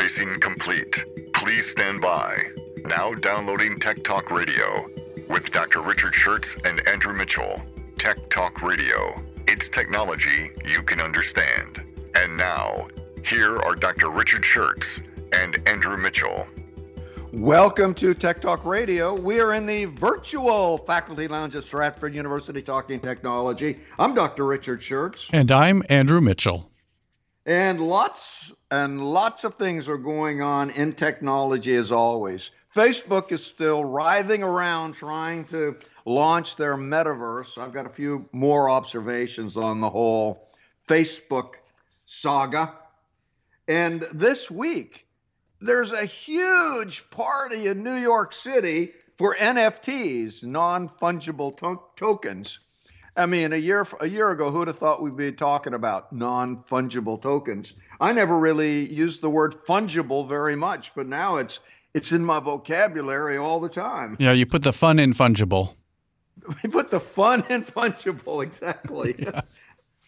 Interfacing complete. Please stand by. Now downloading Tech Talk Radio with Dr. Richard Shurtz and Andrew Mitchell. Tech Talk Radio. It's technology you can understand. And now, here are Dr. Richard Shurtz and Andrew Mitchell. Welcome to Tech Talk Radio. We are in the virtual faculty lounge at Stratford University talking technology. I'm Dr. Richard Shurtz. And I'm Andrew Mitchell. And lots and lots of things are going on in technology as always. Facebook is still writhing around trying to launch their metaverse. I've got a few more observations on the whole Facebook saga. And this week, there's a huge party in New York City for NFTs, non-fungible to- tokens. I mean, a year a year ago, who'd have thought we'd be talking about non-fungible tokens? I never really used the word fungible very much, but now it's it's in my vocabulary all the time. Yeah, you put the fun in fungible. We put the fun in fungible, exactly.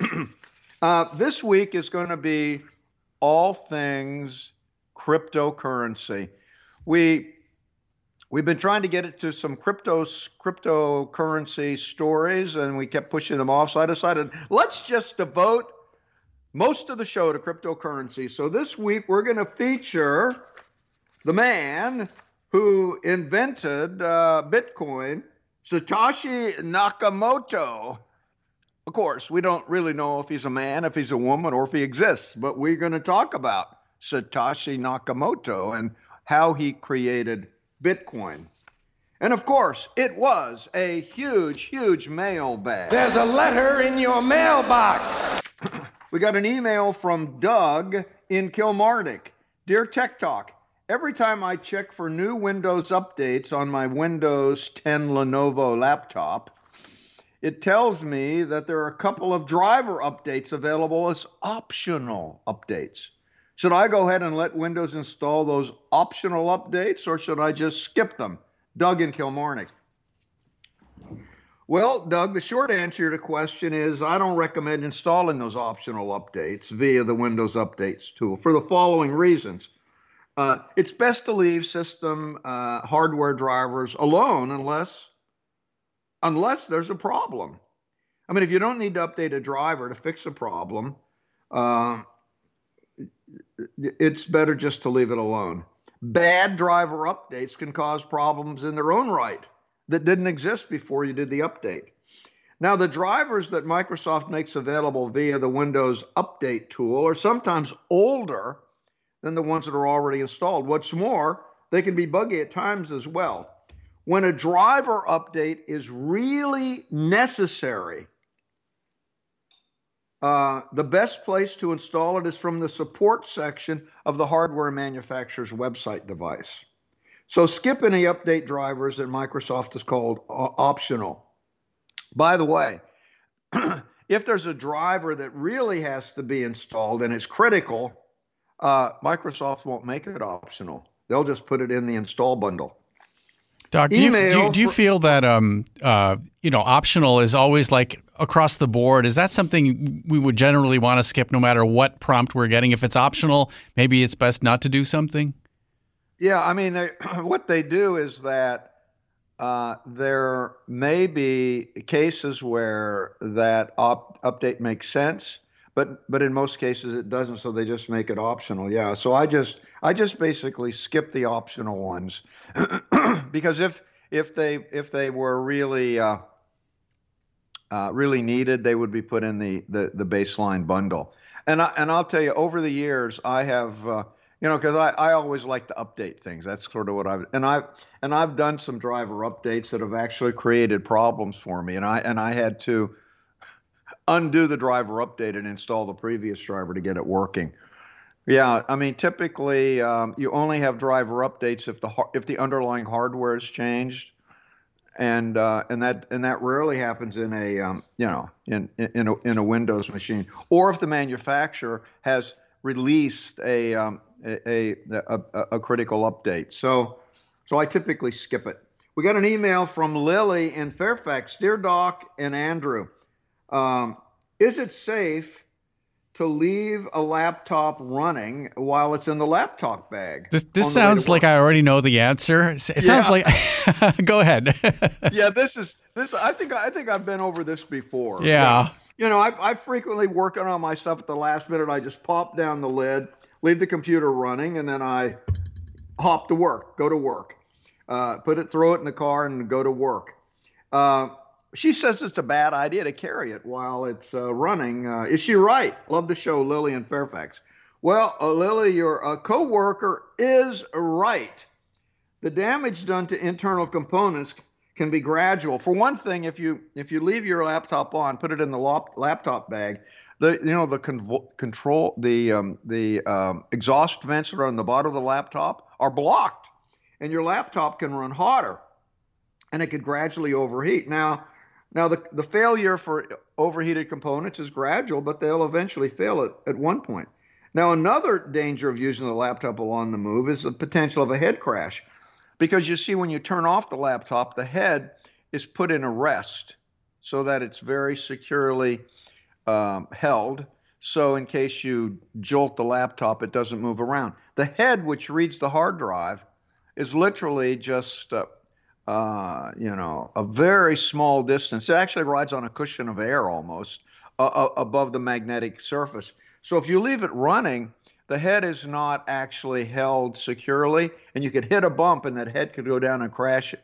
Yeah. uh, this week is going to be all things cryptocurrency. We we've been trying to get it to some crypto cryptocurrency stories, and we kept pushing them off. So I decided let's just devote most of the show to cryptocurrency. So this week we're going to feature the man who invented uh, Bitcoin, Satoshi Nakamoto. Of course, we don't really know if he's a man, if he's a woman, or if he exists, but we're going to talk about Satoshi Nakamoto and how he created Bitcoin. And of course, it was a huge, huge mailbag. There's a letter in your mailbox. we got an email from Doug in Kilmarnock. Dear Tech Talk, every time I check for new Windows updates on my Windows 10 Lenovo laptop, it tells me that there are a couple of driver updates available as optional updates. Should I go ahead and let Windows install those optional updates or should I just skip them? Doug in Kilmarnock. Well, Doug, the short answer to the question is I don't recommend installing those optional updates via the Windows Updates tool for the following reasons. Uh, it's best to leave system uh, hardware drivers alone unless unless there's a problem. I mean, if you don't need to update a driver to fix a problem, uh, it's better just to leave it alone. Bad driver updates can cause problems in their own right that didn't exist before you did the update. Now, the drivers that Microsoft makes available via the Windows Update tool are sometimes older than the ones that are already installed. What's more, they can be buggy at times as well. When a driver update is really necessary, uh, the best place to install it is from the support section of the hardware manufacturer's website device. So skip any update drivers that Microsoft has called uh, optional. By the way, if there's a driver that really has to be installed and it's critical, uh, Microsoft won't make it optional. They'll just put it in the install bundle. Doc, do you, do you, do you feel that um, uh, you know optional is always like across the board? Is that something we would generally want to skip no matter what prompt we're getting? If it's optional, maybe it's best not to do something. Yeah, I mean, they, what they do is that uh, there may be cases where that op- update makes sense, but but in most cases it doesn't. So they just make it optional. Yeah. So I just I just basically skip the optional ones because if if they if they were really uh, uh, really needed, they would be put in the the, the baseline bundle. And I, and I'll tell you, over the years, I have uh, you know because I, I always like to update things. That's sort of what I've and I've and I've done some driver updates that have actually created problems for me, and I and I had to undo the driver update and install the previous driver to get it working. Yeah, I mean, typically um, you only have driver updates if the if the underlying hardware has changed, and uh, and that and that rarely happens in a um, you know in in a, in a Windows machine, or if the manufacturer has released a um, a, a, a, a critical update. So so I typically skip it. We got an email from Lily in Fairfax, dear Doc and Andrew. Um, is it safe to leave a laptop running while it's in the laptop bag. This, this sounds like I already know the answer. It yeah. sounds like go ahead. yeah, this is this I think I think I've been over this before. Yeah. But, you know, I I frequently working on my stuff at the last minute. I just pop down the lid, leave the computer running, and then I hop to work, go to work. Uh, put it, throw it in the car, and go to work. Uh, she says it's a bad idea to carry it while it's uh, running. Uh, is she right? Love the show, Lily in Fairfax. Well, uh, Lily, your uh, coworker is right. The damage done to internal components can be gradual. For one thing, if you if you leave your laptop on, put it in the lap, laptop bag, the you know the convo- control the um, the um, exhaust vents that are on the bottom of the laptop are blocked, and your laptop can run hotter, and it could gradually overheat. Now now, the, the failure for overheated components is gradual, but they'll eventually fail at, at one point. Now, another danger of using the laptop along the move is the potential of a head crash. Because you see, when you turn off the laptop, the head is put in a rest so that it's very securely um, held. So, in case you jolt the laptop, it doesn't move around. The head, which reads the hard drive, is literally just uh, uh, you know, a very small distance. It actually rides on a cushion of air almost uh, uh, above the magnetic surface. So if you leave it running, the head is not actually held securely, and you could hit a bump, and that head could go down and crash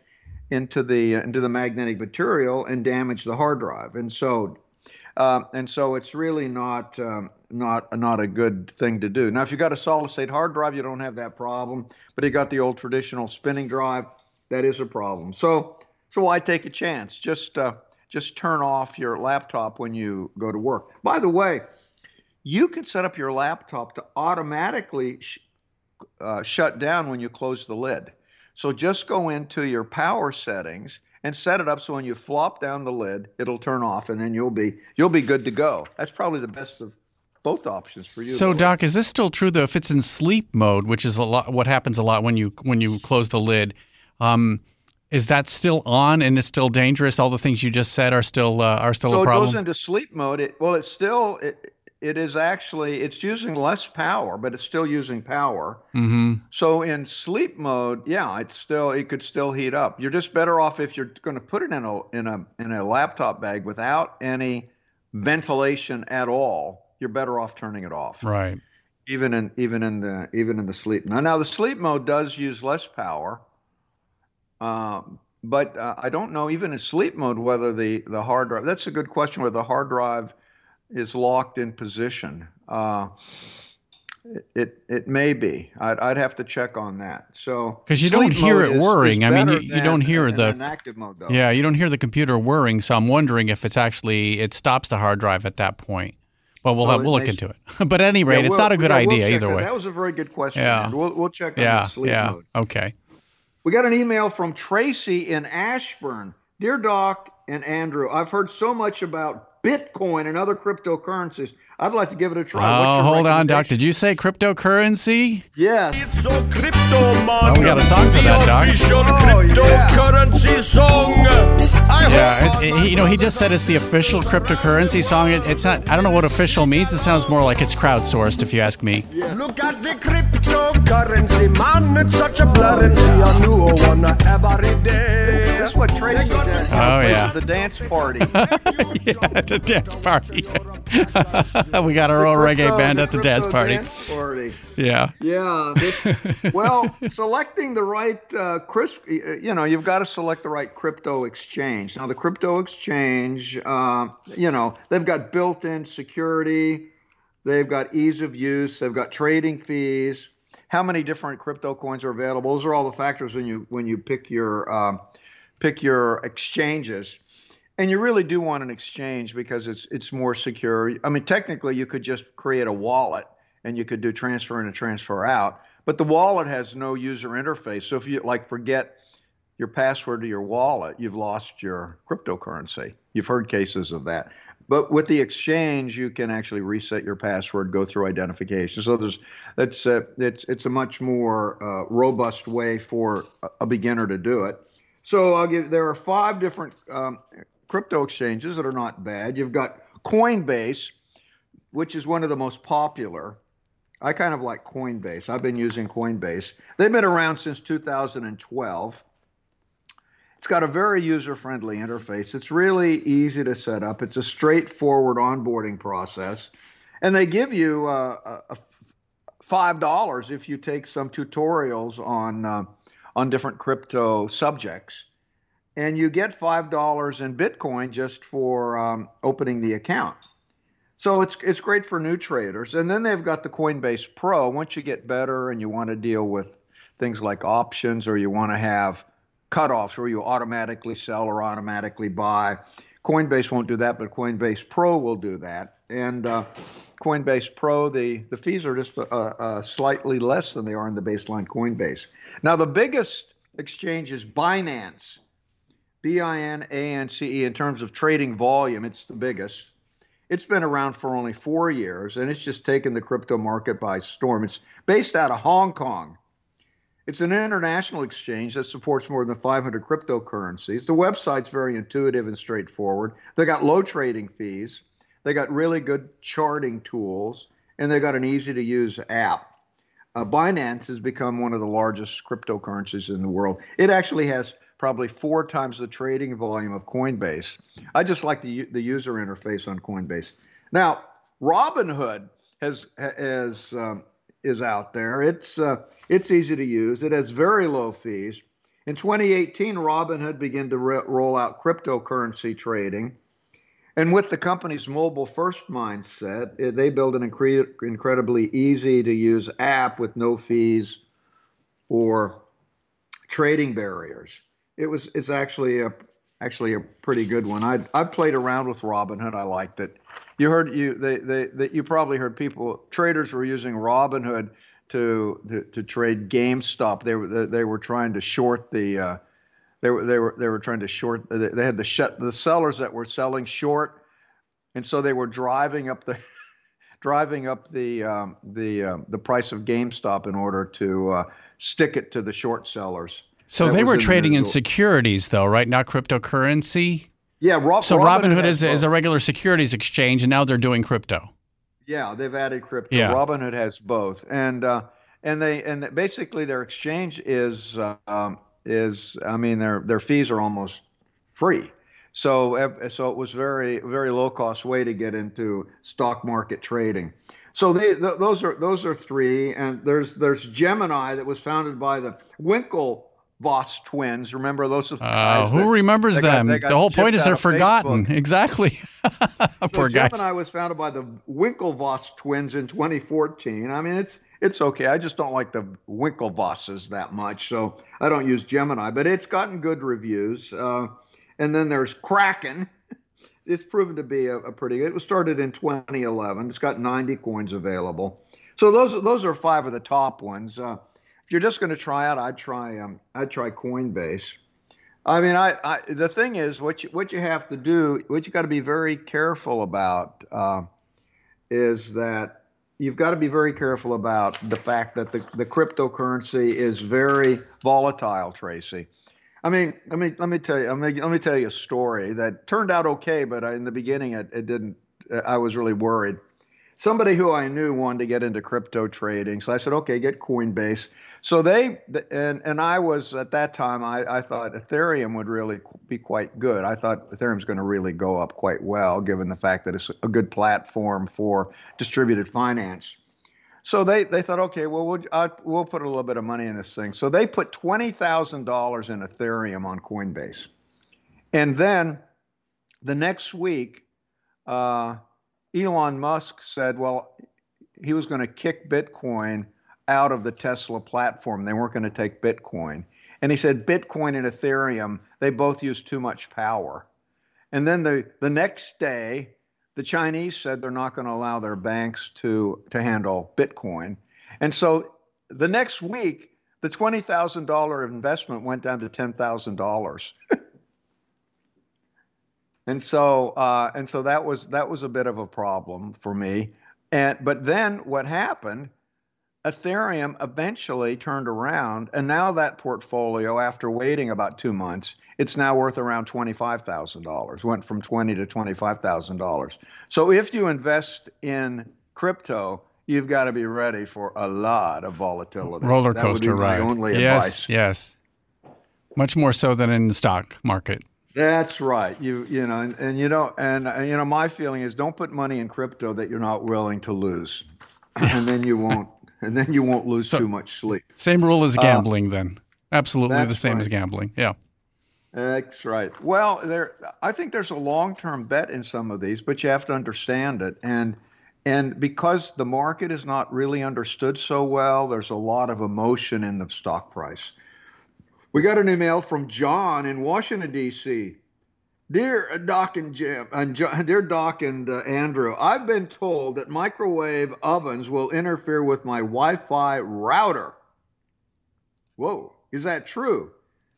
into the into the magnetic material and damage the hard drive. And so, uh, and so it's really not um, not not a good thing to do. Now, if you got a solid state hard drive, you don't have that problem. But you got the old traditional spinning drive that is a problem. So so why take a chance? Just uh, just turn off your laptop when you go to work. By the way, you can set up your laptop to automatically sh- uh, shut down when you close the lid. So just go into your power settings and set it up so when you flop down the lid, it'll turn off, and then you'll be you'll be good to go. That's probably the best of both options for you. So, Doc, is this still true though? If it's in sleep mode, which is a lot, what happens a lot when you when you close the lid, um, is that still on and it's still dangerous? All the things you just said are still uh, are still so a problem. So it goes into sleep mode. It, well, it's still it, it is actually it's using less power, but it's still using power. Mm-hmm. So in sleep mode, yeah, it's still it could still heat up. You're just better off if you're going to put it in a in a in a laptop bag without any ventilation at all. You're better off turning it off. Right. Even in even in the even in the sleep now. Now the sleep mode does use less power um, but uh, I don't know, even in sleep mode, whether the, the hard drive, that's a good question, whether the hard drive is locked in position. Uh, it it may be. I'd, I'd have to check on that. So because you don't hear it whirring. I mean, you, you don't hear the active mode though. Yeah, you don't hear the computer whirring. So I'm wondering if it's actually it stops the hard drive at that point. But we'll, well have, we'll look into it. but at any rate, yeah, it's not a good yeah, idea we'll either that. way. That was a very good question. Yeah, we'll we'll check on yeah, the sleep yeah. mode. Okay. We got an email from Tracy in Ashburn. Dear Doc and Andrew, I've heard so much about Bitcoin and other cryptocurrencies. I'd like to give it a try. Oh, hold on, Doc. Did you say cryptocurrency? Yes. It's so crypto, man. Oh, we got a song for that, Doc. Official Oh, yeah. cryptocurrency song. I Yeah, it, it- you know, he just said it's the official cryptocurrency song. It, it's not. I don't know what official means. It sounds more like it's crowdsourced, if you ask me. Look at the cryptocurrency, man. It's such a blurrency. A new one every day. That's what Tracy did. Oh, yeah. The dance party. yeah, the dance party. we got our own reggae band at the dance party. dance party. Yeah. Yeah. This, well, selecting the right, uh, crisp, you know, you've got to select the right crypto exchange. Now, the crypto exchange, uh, you know, they've got built-in security, they've got ease of use, they've got trading fees. How many different crypto coins are available? Those are all the factors when you when you pick your um, pick your exchanges. And you really do want an exchange because it's it's more secure. I mean, technically, you could just create a wallet and you could do transfer in and transfer out. But the wallet has no user interface. So if you like forget your password to your wallet, you've lost your cryptocurrency. You've heard cases of that. But with the exchange, you can actually reset your password, go through identification. So there's that's a, it's it's a much more uh, robust way for a beginner to do it. So I'll give there are five different um, crypto exchanges that are not bad. You've got Coinbase, which is one of the most popular. I kind of like Coinbase. I've been using Coinbase. They've been around since 2012. It's got a very user friendly interface. It's really easy to set up. It's a straightforward onboarding process. And they give you uh, a, $5 if you take some tutorials on, uh, on different crypto subjects. And you get $5 in Bitcoin just for um, opening the account. So it's it's great for new traders. And then they've got the Coinbase Pro. Once you get better and you want to deal with things like options or you want to have cutoffs where you automatically sell or automatically buy. Coinbase won't do that, but Coinbase Pro will do that. And uh, Coinbase Pro, the, the fees are just uh, uh, slightly less than they are in the baseline Coinbase. Now, the biggest exchange is Binance, B I N A N C E, in terms of trading volume. It's the biggest. It's been around for only four years, and it's just taken the crypto market by storm. It's based out of Hong Kong. It's an international exchange that supports more than 500 cryptocurrencies. The website's very intuitive and straightforward. They got low trading fees. They got really good charting tools, and they got an easy to use app. Uh, Binance has become one of the largest cryptocurrencies in the world. It actually has probably four times the trading volume of Coinbase. I just like the the user interface on Coinbase. Now, Robinhood has has um, is out there. It's uh, it's easy to use. It has very low fees. In 2018, Robinhood began to re- roll out cryptocurrency trading. And with the company's mobile first mindset, it, they build an incre- incredibly easy to use app with no fees or trading barriers. It was it's actually a actually a pretty good one. I I played around with Robinhood. I liked it. You heard you they, they, they you probably heard people traders were using Robinhood to to, to trade GameStop. They were they were trying to short the uh, they were they were they were trying to short. They had the shut the sellers that were selling short, and so they were driving up the driving up the um, the um, the price of GameStop in order to uh, stick it to the short sellers. So they were trading in securities, though, right? Not cryptocurrency. Yeah, Rob, so Robinhood, Robinhood is, is a regular securities exchange, and now they're doing crypto. Yeah, they've added crypto. Yeah. Robinhood has both, and uh, and they and basically their exchange is uh, um, is I mean their their fees are almost free. So so it was very very low cost way to get into stock market trading. So they, th- those are those are three, and there's there's Gemini that was founded by the Winkle Voss twins. Remember those? Uh, who that, remembers them? Got, got the whole point is they're forgotten. Facebook. Exactly. Poor so guys. Gemini was founded by the Winklevoss twins in 2014. I mean, it's it's okay. I just don't like the Winklevosses that much, so I don't use Gemini. But it's gotten good reviews. Uh, and then there's Kraken. It's proven to be a, a pretty good. It was started in 2011. It's got 90 coins available. So those those are five of the top ones. Uh, if you're just going to try out, I'd try um, I'd try Coinbase. I mean, I, I the thing is what you what you have to do, what you got to be very careful about, uh, is that you've got to be very careful about the fact that the, the cryptocurrency is very volatile, Tracy. I mean, let me let me tell you, let me, let me tell you a story that turned out okay, but in the beginning it, it didn't. I was really worried somebody who I knew wanted to get into crypto trading. So I said, okay, get Coinbase. So they, and, and I was at that time, I, I thought Ethereum would really be quite good. I thought Ethereum's going to really go up quite well, given the fact that it's a good platform for distributed finance. So they, they thought, okay, well, we'll, uh, we'll put a little bit of money in this thing. So they put $20,000 in Ethereum on Coinbase. And then the next week, uh, Elon Musk said, well, he was going to kick Bitcoin out of the Tesla platform. They weren't going to take Bitcoin. And he said Bitcoin and Ethereum, they both use too much power. And then the, the next day, the Chinese said they're not going to allow their banks to to handle Bitcoin, and so the next week the twenty thousand dollar investment went down to ten thousand dollars. and so uh, and so that was that was a bit of a problem for me. And but then what happened? Ethereum eventually turned around, and now that portfolio, after waiting about two months, it's now worth around twenty-five thousand dollars. Went from twenty to twenty-five thousand dollars. So if you invest in crypto, you've got to be ready for a lot of volatility. Roller coaster ride. only yes, advice. yes. Much more so than in the stock market. That's right. You you know, and, and you know, and uh, you know, my feeling is don't put money in crypto that you're not willing to lose, and then you won't, and then you won't lose So- too much sleep. Same rule as uh, gambling, then. Absolutely the same as gambling. Yeah. That's right. Well, there, I think there's a long-term bet in some of these, but you have to understand it, and and because the market is not really understood so well, there's a lot of emotion in the stock price. We got an email from John in Washington D.C. Dear Doc and Jim, and Jo- dear Doc and uh, Andrew, I've been told that microwave ovens will interfere with my Wi-Fi router. Whoa, is that true?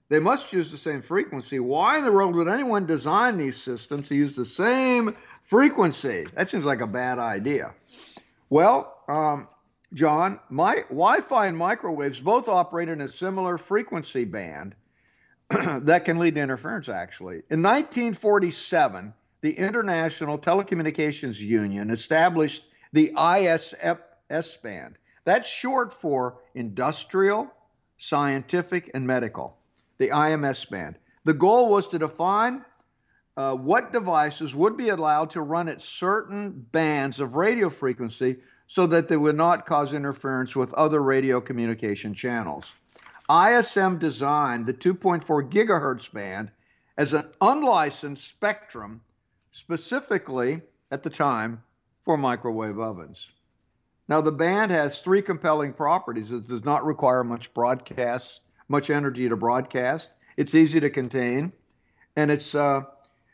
They must use the same frequency. Why in the world would anyone design these systems to use the same frequency? That seems like a bad idea. Well, um, John, my Wi-Fi and microwaves both operate in a similar frequency band that can lead to interference. Actually, in 1947, the International Telecommunications Union established the ISS band. That's short for industrial, scientific, and medical the IMS band. The goal was to define uh, what devices would be allowed to run at certain bands of radio frequency so that they would not cause interference with other radio communication channels. ISM designed the 2.4 gigahertz band as an unlicensed spectrum specifically at the time for microwave ovens. Now, the band has three compelling properties. It does not require much broadcast, much energy to broadcast. It's easy to contain, and it's uh,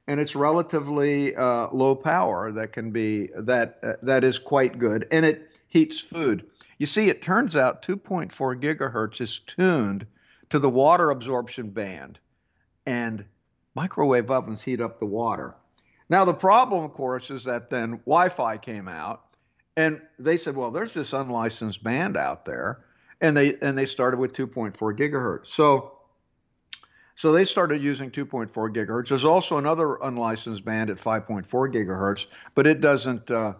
and it's relatively uh, low power that can be that uh, that is quite good, and it heats food. You see, it turns out 2.4 gigahertz is tuned to the water absorption band, and microwave ovens heat up the water. Now, the problem, of course, is that then Wi-Fi came out, and they said, well, there's this unlicensed band out there, and they and they started with 2.4 gigahertz. So so they started using 2.4 gigahertz. There's also another unlicensed band at 5.4 gigahertz, but it doesn't uh,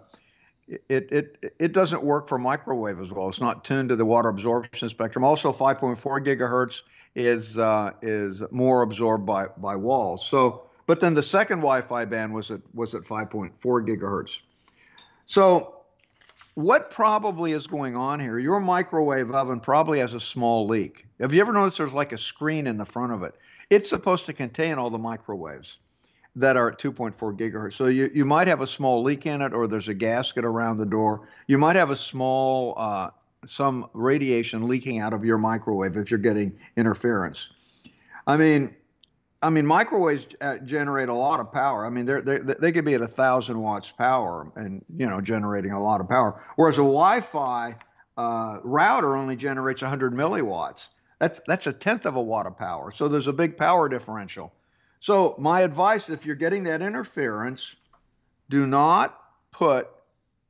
it it it doesn't work for microwave as well. It's not tuned to the water absorption spectrum. Also, 5.4 gigahertz is uh, is more absorbed by by walls. So, but then the second Wi-Fi band was at was at 5.4 gigahertz. So what probably is going on here? Your microwave oven probably has a small leak. Have you ever noticed there's like a screen in the front of it? It's supposed to contain all the microwaves that are at 2.4 gigahertz. So you, you might have a small leak in it, or there's a gasket around the door. You might have a small, uh, some radiation leaking out of your microwave if you're getting interference. I mean, I mean, microwaves uh, generate a lot of power. I mean, they're, they're, they could be at a thousand watts power and you know generating a lot of power. Whereas a Wi-Fi uh, router only generates 100 milliwatts. That's that's a tenth of a watt of power. So there's a big power differential. So my advice, if you're getting that interference, do not put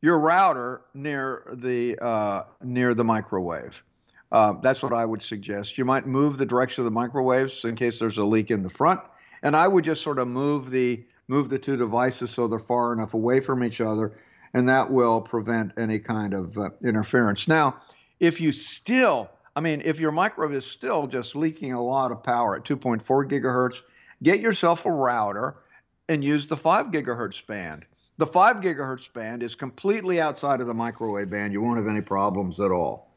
your router near the uh, near the microwave. Uh, that's what I would suggest. You might move the direction of the microwaves in case there's a leak in the front, and I would just sort of move the move the two devices so they're far enough away from each other, and that will prevent any kind of uh, interference. Now, if you still, I mean, if your microwave is still just leaking a lot of power at 2.4 gigahertz, get yourself a router and use the 5 gigahertz band. The 5 gigahertz band is completely outside of the microwave band. You won't have any problems at all.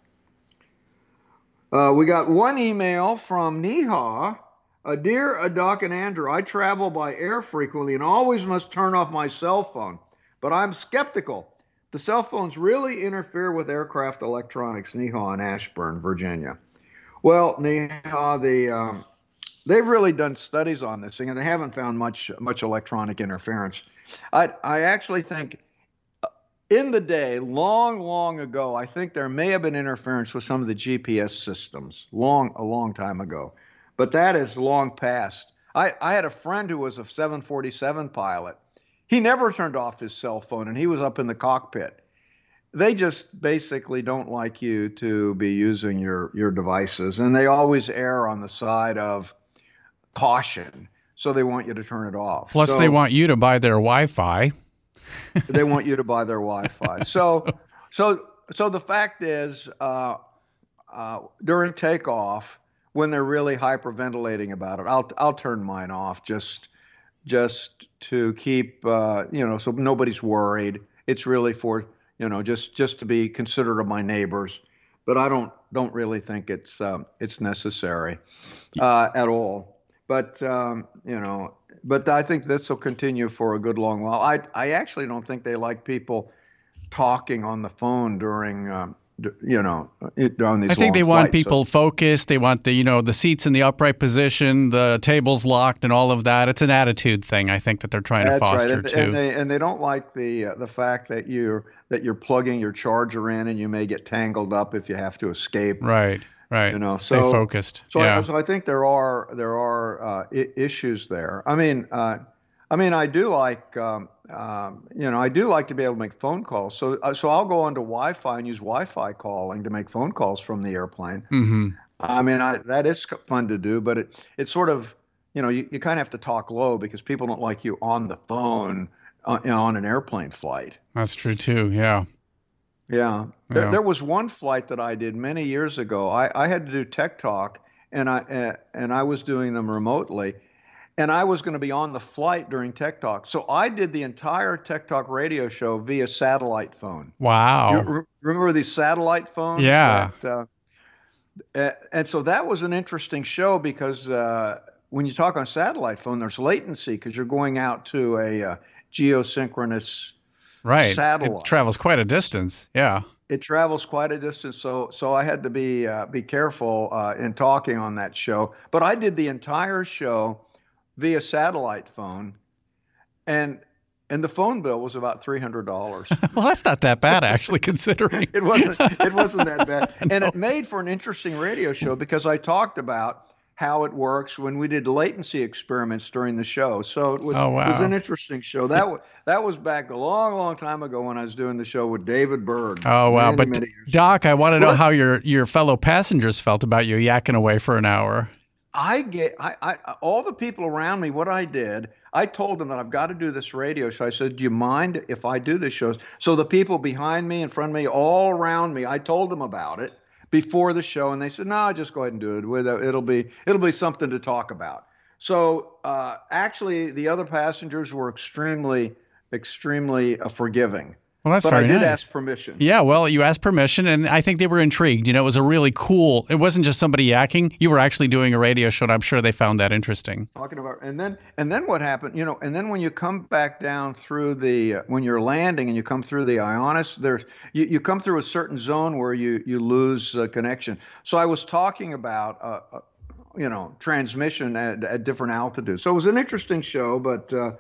Uh, we got one email from Neha. Uh, Dear Adoc and Andrew, I travel by air frequently and always must turn off my cell phone, but I'm skeptical. The cell phones really interfere with aircraft electronics. Neha in Ashburn, Virginia. Well, Neha, the um, they've really done studies on this thing, and they haven't found much much electronic interference. I I actually think uh, in the day, long, long ago, I think there may have been interference with some of the GPS systems, long, a long time ago, but that is long past. I, I had a friend who was a 747 pilot. He never turned off his cell phone, and he was up in the cockpit. They just basically don't like you to be using your your devices, and they always err on the side of caution. So they want you to turn it off. Plus, so, they want you to buy their Wi-Fi. they want you to buy their Wi-Fi. So, so, so the fact is, uh, uh, during takeoff, when they're really hyperventilating about it, I'll I'll turn mine off just just to keep uh, you know so nobody's worried. It's really for you know just just to be considerate of my neighbors, but I don't don't really think it's um, it's necessary uh, at all. But um, you know, but I think this will continue for a good long while. I I actually don't think they like people talking on the phone during. Um, you know, on these. I think they want flights, people so. focused. They want the, you know, the seats in the upright position, the tables locked, and all of that. It's an attitude thing. I think that they're trying That's to foster right. and, too. And they and they don't like the uh, the fact that you're that you're plugging your charger in and you may get tangled up if you have to escape. right. Right. You know, Stay so focused. So, yeah. I, so I think there are there are uh, I- issues there. I mean, uh, I mean, I do like um, um, you know I do like to be able to make phone calls. So uh, so I'll go onto Wi-Fi and use Wi-Fi calling to make phone calls from the airplane. mm-hmm. I mean, I, that is fun to do, but it it's sort of you know you, you kind of have to talk low because people don't like you on the phone uh, you know, on an airplane flight. That's true too. Yeah. Yeah. There, Yeah. there was one flight that I did many years ago. I, I had to do Tech Talk, and I uh, and I was doing them remotely, and I was going to be on the flight during Tech Talk. So I did the entire Tech Talk radio show via satellite phone. Wow. You re- remember these satellite phones? Yeah. That, uh, uh, and so that was an interesting show because uh, when you talk on satellite phone, there's latency because you're going out to a uh, geosynchronous right. satellite. It travels quite a distance. Yeah. it travels quite a distance, so so I had to be uh, be careful uh, in talking on that show. But I did the entire show via satellite phone, and and the phone bill was about three hundred dollars. Well, that's not that bad actually, considering. it wasn't it wasn't that bad, and it made for an interesting radio show because I talked about how it works when we did latency experiments during the show. So it was, Oh, it was an interesting show. That was that was back a long, long time ago when I was doing the show with David Byrd. Oh wow! many, but many Doc, I want to know Well, how your your fellow passengers felt about you yakking away for an hour. I get I, I all the people around me. What I did, I told them that I've got to do this radio show. I said, "Do you mind if I do this show?" So the people behind me, in front of me, all around me, I told them about it before the show, and they said, "No, just go ahead and do it. It'll be it'll be something to talk about." So uh, actually, the other passengers were extremely extremely uh, forgiving. Well, that's but very I did nice. ask permission. Yeah, well, you asked permission, and I think they were intrigued. You know, it was a really cool. It wasn't just somebody yakking. You were actually doing a radio show, and I'm sure they found that interesting. talking about and then and then what happened you know and then when you come back down through the uh, when you're landing and you come through the ionis there's you, you come through a certain zone where you you lose uh, connection so i was talking about uh, uh, you know transmission at, at different altitudes so it was an interesting show but uh,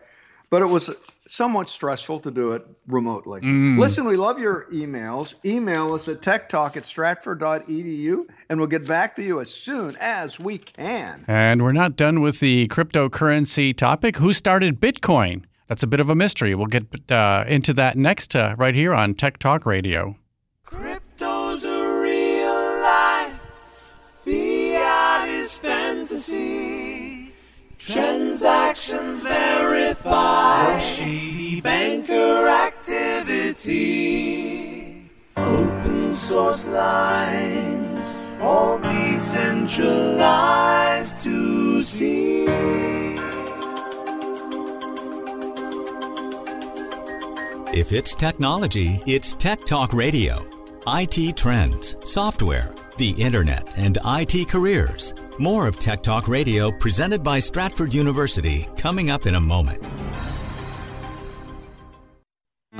but it was somewhat stressful to do it remotely. Listen, we love your emails. Email us at techtalk at stratford.edu, and we'll get back to you as soon as we can. And we're not done with the cryptocurrency topic. Who started Bitcoin? That's a bit of a mystery. We'll get uh, into that next, uh, right here on Tech Talk Radio. Crypto's a real life. Fiat is fantasy. Transactions verified. No oh, shady banker activity. Open source lines. All decentralized to see. If it's technology, it's Tech Talk Radio. IT trends, software, the internet, and IT careers. More of Tech Talk Radio presented by Stratford University coming up in a moment.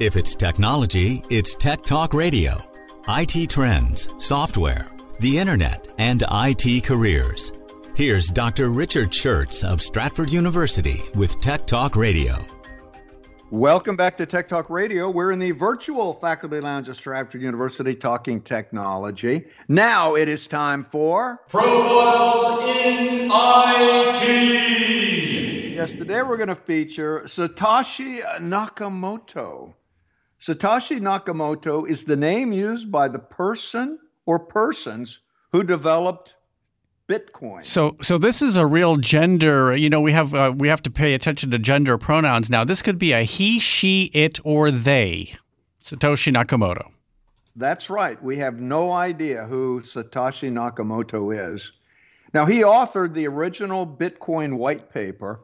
If it's technology, it's Tech Talk Radio. IT trends, software, the internet, and IT careers. Here's Dr. Richard Shurtz of Stratford University with Tech Talk Radio. Welcome back to Tech Talk Radio. We're in the virtual faculty lounge of Stratford University talking technology. Now it is time for Profiles in IT. Yes, today we're going to feature Satoshi Nakamoto. Satoshi Nakamoto is the name used by the person or persons who developed Bitcoin. So, so this is a real gender. You know, we have uh, we have to pay attention to gender pronouns now. This could be a he, she, it, or they. Satoshi Nakamoto. That's right. We have no idea who Satoshi Nakamoto is. Now, he authored the original Bitcoin white paper,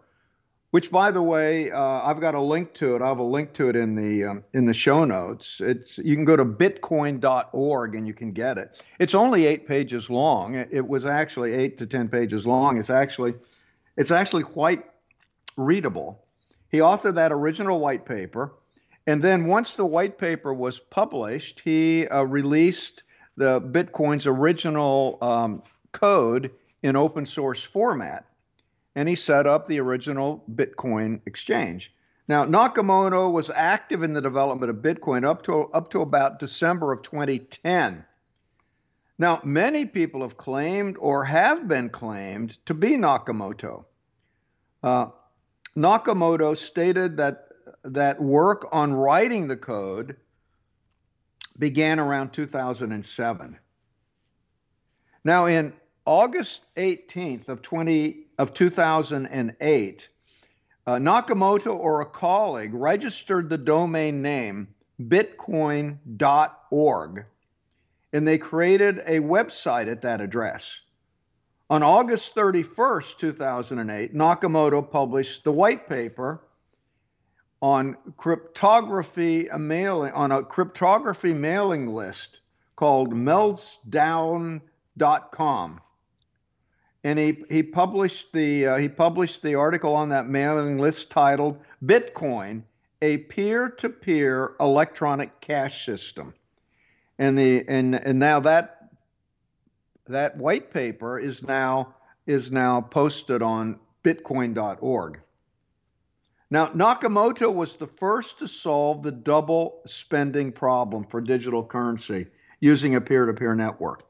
which, by the way, uh, I've got a link to it. I have a link to it in the um, in the show notes. It's you can go to bitcoin.org and you can get it. It's only eight pages long. It, was actually eight to ten pages long. It's actually it's actually quite readable. He authored that original white paper, and then once the white paper was published, he uh, released the Bitcoin's original um, code in open source format and he set up the original Bitcoin exchange. Now, Nakamoto was active in the development of Bitcoin up to up to about December of 2010. Now, many people have claimed or have been claimed to be Nakamoto. Uh, Nakamoto stated that that work on writing the code began around 2007. Now, in August 18th of 20 of 2008, uh, Nakamoto or a colleague registered the domain name bitcoin.org and they created a website at that address. On August 31st, 2008, Nakamoto published the white paper on cryptography a mailing on a cryptography mailing list called metzdowd.com and he he published the uh, he published the article on that mailing list titled Bitcoin a peer-to-peer electronic cash system. And the and and now that that white paper is now is now posted on bitcoin.org now nakamoto was the first to solve the double spending problem for digital currency using a peer-to-peer network.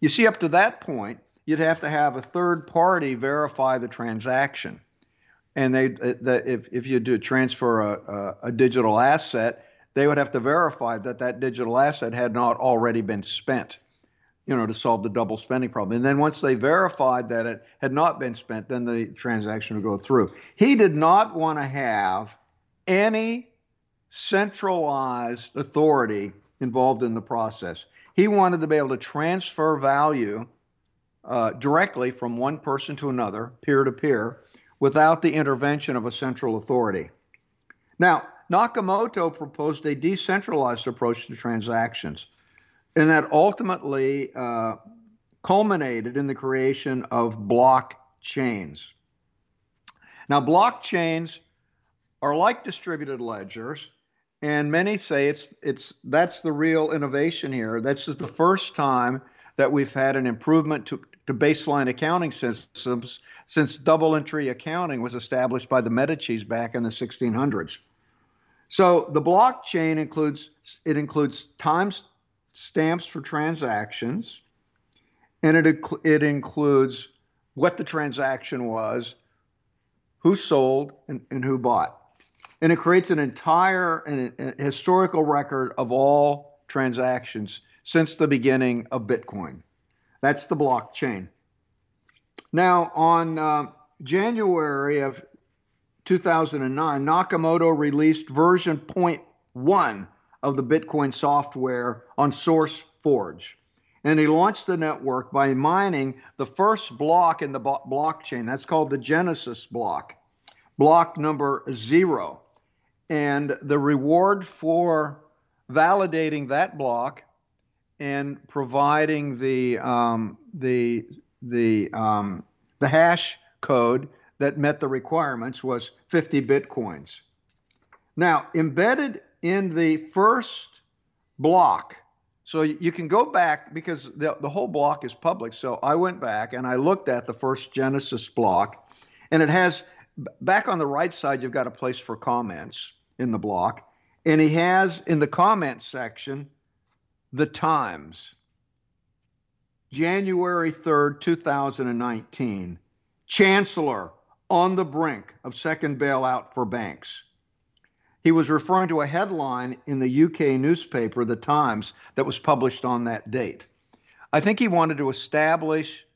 You see up to that point you'd have to have a third party verify the transaction. And they, uh, that if, if you do transfer a, a, a digital asset, they would have to verify that that digital asset had not already been spent, you know, to solve the double spending problem. And then once they verified that it had not been spent, then the transaction would go through. He did not want to have any centralized authority involved in the process. He wanted to be able to transfer value uh, directly from one person to another, peer to peer, without the intervention of a central authority. Now, Nakamoto proposed a decentralized approach to transactions, and that ultimately uh, culminated in the creation of blockchains. Now, blockchains are like distributed ledgers, and many say it's it's that's the real innovation here. That's just the first time that we've had an improvement to, to baseline accounting systems since double entry accounting was established by the Medicis back in the 1600s. So the blockchain includes it includes time stamps for transactions, and it it includes what the transaction was, who sold, and, and who bought, and it creates an entire historical record of all transactions since the beginning of Bitcoin. That's the blockchain. Now, on uh, January of 2009, Nakamoto released version 0.1 of the Bitcoin software on SourceForge. And he launched the network by mining the first block in the blockchain. That's called the Genesis block, block number zero. And the reward for validating that block and providing the um, the the um, the hash code that met the requirements was 50 bitcoins. Now, embedded in the first block, so you can go back because the, the whole block is public. So I went back and I looked at the first Genesis block, and it has back on the right side, you've got a place for comments in the block. And he has in the comments section the times. January 3rd, 2019. Chancellor on the brink of second bailout for banks. He was referring to a headline in the UK newspaper, The Times, that was published on that date. I think he wanted to establish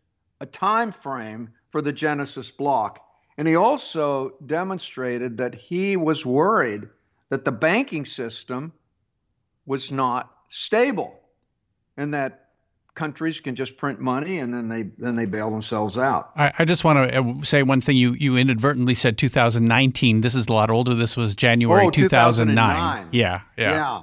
a time frame for the Genesis block. And he also demonstrated that he was worried that the banking system was not stable and that countries can just print money and then they then they bail themselves out. I, I, just want to uh, say one thing. You you inadvertently said 2019. This is a lot older. This was January oh, 2009. 2009. Yeah, yeah, yeah.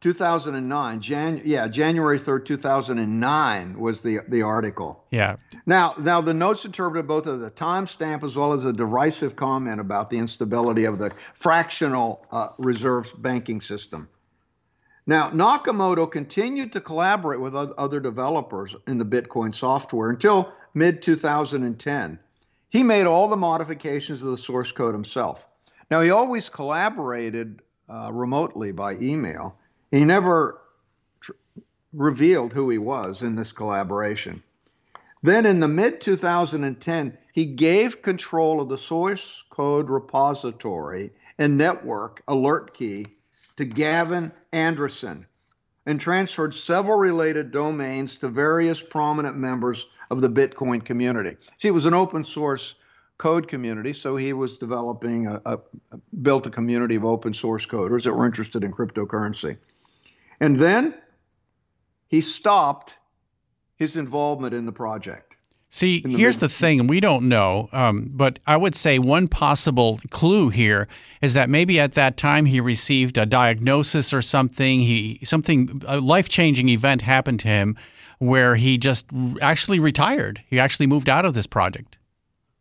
2009. Jan yeah, January 3rd, 2009 was the the article. Yeah. Now now the notes interpreted both as a timestamp as well as a derisive comment about the instability of the fractional uh, reserve banking system. Now, Nakamoto continued to collaborate with other developers in the Bitcoin software until mid 2010. He made all the modifications of the source code himself. Now, he always collaborated uh, remotely by email. He never tr- revealed who he was in this collaboration. Then, in the mid 2010, he gave control of the source code repository and network alert key to Gavin Andresen and transferred several related domains to various prominent members of the Bitcoin community. See, it was an open source code community, so he was developing a, a, built a community of open source coders that were interested in cryptocurrency. And then he stopped his involvement in the project. See, the here's the thing, and we don't know, um, but I would say one possible clue here is that maybe at that time he received a diagnosis or something. He something a life changing event happened to him where he just actually retired. He actually moved out of this project.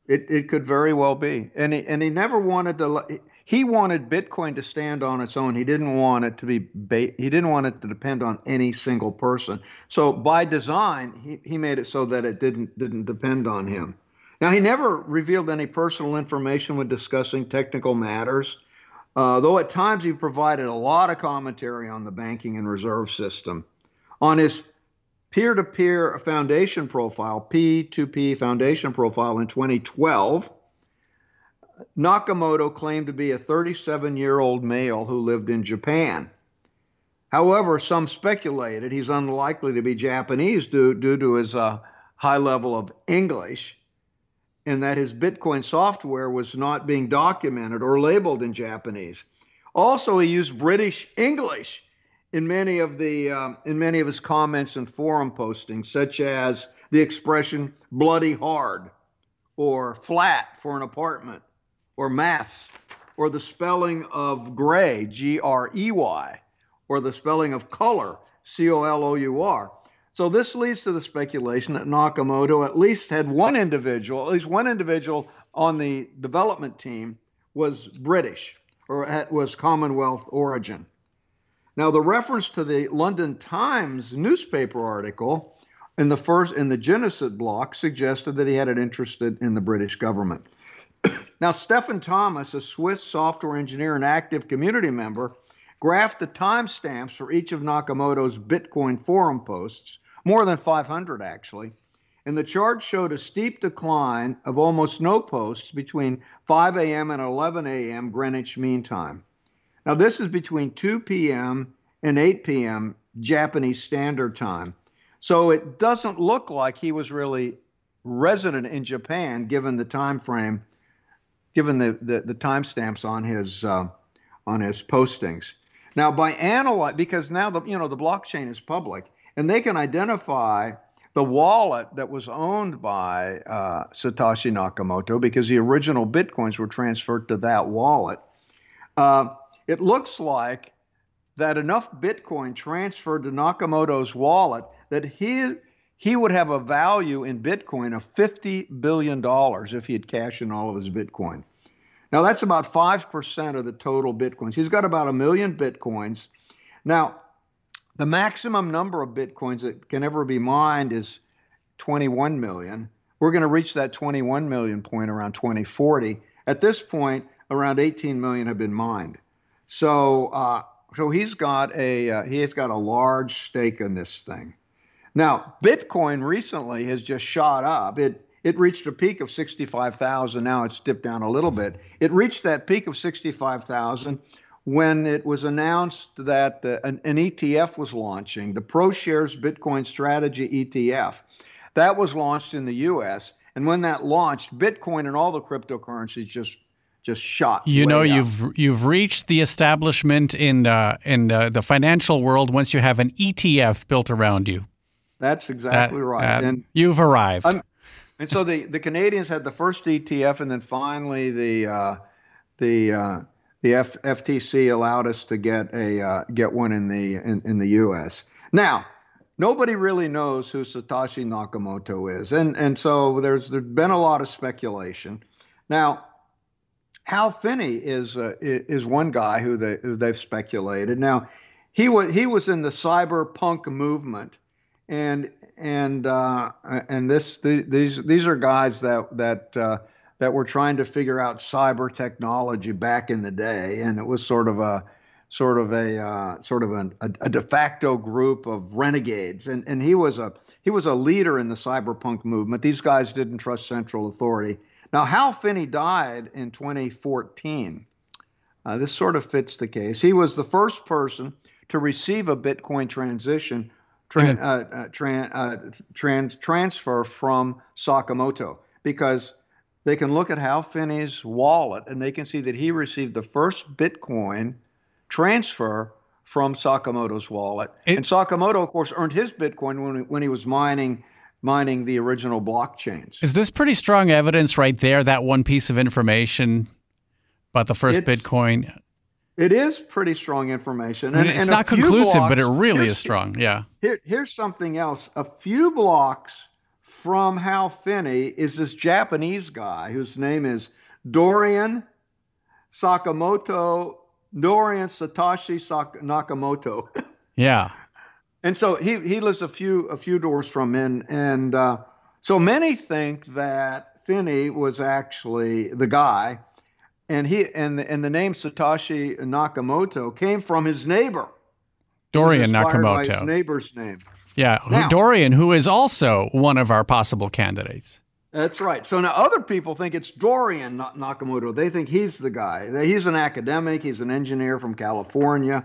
It it could very well be, and he and he never wanted to he wanted Bitcoin to stand on its own. He didn't want it to be ba- he didn't want it to depend on any single person. So by design, he, he made it so that it didn't didn't depend on him. Now he never revealed any personal information when discussing technical matters, uh, though at times he provided a lot of commentary on the banking and reserve system. On his peer-to-peer foundation profile, P2P foundation profile in 2012 Nakamoto claimed to be a 37 year old male who lived in Japan. However, some speculated he's unlikely to be Japanese due, due to his uh, high level of English and that his Bitcoin software was not being documented or labeled in Japanese. Also, he used British English in many of the um, in many of his comments and forum postings, such as the expression "bloody hard" or "flat" for an apartment, or maths, or the spelling of gray, G R E Y, or the spelling of color, C O L O U R. So this leads to the speculation that Nakamoto at least had one individual, at least one individual on the development team was British or was Commonwealth origin. Now, the reference to the London Times newspaper article in the first in the Genesis block suggested that he had an interest in the British government. Now, Stephen Thomas, a Swiss software engineer and active community member, graphed the timestamps for each of Nakamoto's Bitcoin forum posts, more than 500 actually, and the chart showed a steep decline of almost no posts between 5 a.m. and 11 a.m. Greenwich Mean Time. Now, this is between 2 p.m. and 8 p.m. Japanese Standard Time. So it doesn't look like he was really resident in Japan, given the time frame, given the the, the timestamps on his uh, on his postings. Now, by analyze, because now the you know the blockchain is public, and they can identify the wallet that was owned by uh, Satoshi Nakamoto because the original bitcoins were transferred to that wallet. Uh, it looks like that enough Bitcoin transferred to Nakamoto's wallet that he he would have a value in Bitcoin of fifty billion dollars if he had cashed in all of his Bitcoin. Now that's about five percent of the total Bitcoins. He's got about a million Bitcoins. Now, the maximum number of Bitcoins that can ever be mined is 21 million. We're going to reach that 21 million point around 2040. At this point, around 18 million have been mined. So, uh, so he's got a uh, he has got a large stake in this thing. Now, Bitcoin recently has just shot up. It it reached a peak of 65,000. Now it's dipped down a little bit. It reached that peak of 65,000 when it was announced that the, an, an, ETF was launching, the ProShares Bitcoin Strategy ETF. That was launched in the U.S. And when that launched, Bitcoin and all the cryptocurrencies just just shot. You know, up. you've you've reached the establishment in uh, in uh, the financial world once you have an ETF built around you. That's exactly that, right. and you've arrived. And so the, the Canadians had the first ETF, and then finally the uh, the uh, the F- FTC allowed us to get a uh, get one in the in, in the U.S. Now, nobody really knows who Satoshi Nakamoto is, and and so there's there's been a lot of speculation. Now, Hal Finney is uh, is one guy who they who they've speculated. Now, he was he was in the cyberpunk movement, and and uh, and this the, these these are guys that that uh, that were trying to figure out cyber technology back in the day, and it was sort of a sort of a uh, sort of an, a, a de facto group of renegades, and and he was a he was a leader in the cyberpunk movement. These guys didn't trust central authority now, Hal Finney died in 2014. Uh, this sort of fits the case. He was the first person to receive a Bitcoin transition tran, uh, uh, tran, uh, trans, transfer from Sakamoto because they can look at Hal Finney's wallet and they can see that he received the first Bitcoin transfer from Sakamoto's wallet. It, and Sakamoto, of course, earned his Bitcoin when, when he was mining mining the original blockchains. Is this pretty strong evidence right there, that one piece of information about the first it's, Bitcoin? It is pretty strong information. And, it's and not conclusive, blocks, but it really is strong. Yeah. Here, here's something else. A few blocks from Hal Finney is this Japanese guy whose name is Dorian Sakamoto, Dorian Satoshi Nakamoto. yeah and so he he lives a few a few doors from in, and uh, so many think that Finney was actually the guy, and he and the, and the name Satoshi Nakamoto came from his neighbor, Dorian Nakamoto. his neighbor's name. Yeah, now, Dorian, who is also one of our possible candidates. That's right. So now other people think it's Dorian Nakamoto. They think he's the guy. He's an academic. He's an engineer from California.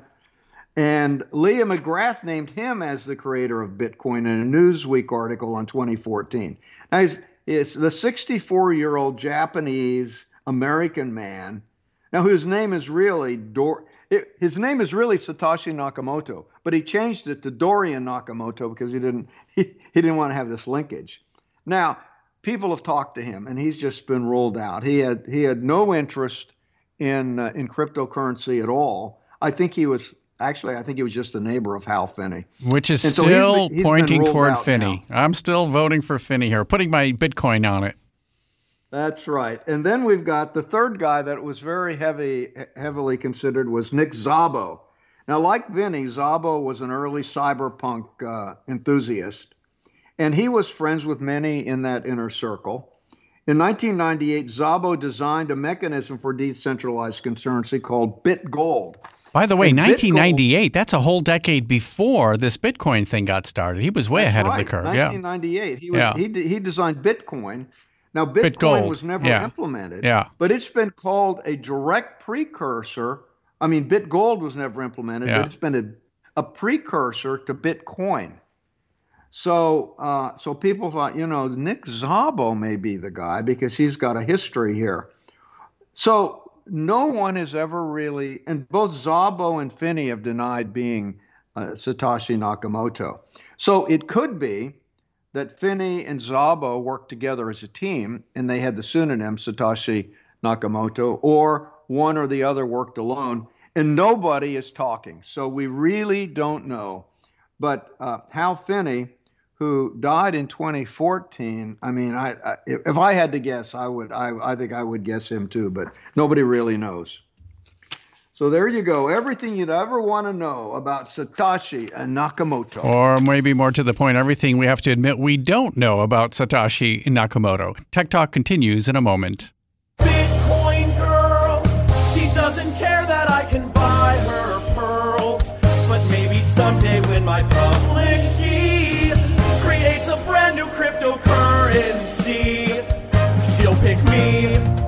And Leah McGrath named him as the creator of Bitcoin in a Newsweek article in 2014. Now, he's, it's the 64 year old Japanese American man, now whose name is really Dor. It, his name is really Satoshi Nakamoto, but he changed it to Dorian Nakamoto because he didn't he, he didn't want to have this linkage. Now, people have talked to him, and he's just been rolled out. He had he had no interest in uh, in cryptocurrency at all. I think he was Actually, I think he was just a neighbor of Hal Finney. Which is so still he's been, he's pointing toward Finney. Now. I'm still voting for Finney here, putting my Bitcoin on it. That's right. And then we've got the third guy that was very heavy, heavily considered was Nick Szabo. Now, like Finney, Szabo was an early cyberpunk uh, enthusiast. and he was friends with many in that inner circle. In 1998, Szabo designed a mechanism for decentralized currency called BitGold. By the way, And 1998, that's a whole decade before this Bitcoin thing got started. He was way ahead right, of the curve. Yeah. 1998. He was, Yeah. he he designed Bitcoin. Now Bitcoin was never yeah. implemented. Yeah. But it's been called a direct precursor. I mean, BitGold was never implemented, Yeah. but it's been a, a precursor to Bitcoin. So, uh, so people thought, you know, Nick Szabo may be the guy because he's got a history here. So no one has ever really, and both Szabo and Finney have denied being uh, Satoshi Nakamoto. So it could be that Finney and Szabo worked together as a team and they had the pseudonym Satoshi Nakamoto, or one or the other worked alone, and nobody is talking. So we really don't know. But uh, Hal Finney, who died in 2014, I mean, I, I, if I had to guess, I would, I, I think I would guess him too, but nobody really knows. So there you go. Everything you'd ever want to know about Satoshi and Nakamoto. Or maybe more to the point, everything we have to admit we don't know about Satoshi and Nakamoto. Tech Talk continues in a moment. Bitcoin girl, she doesn't care that I can buy her pearls. But maybe someday when my public key creates a brand new cryptocurrency, she'll pick me.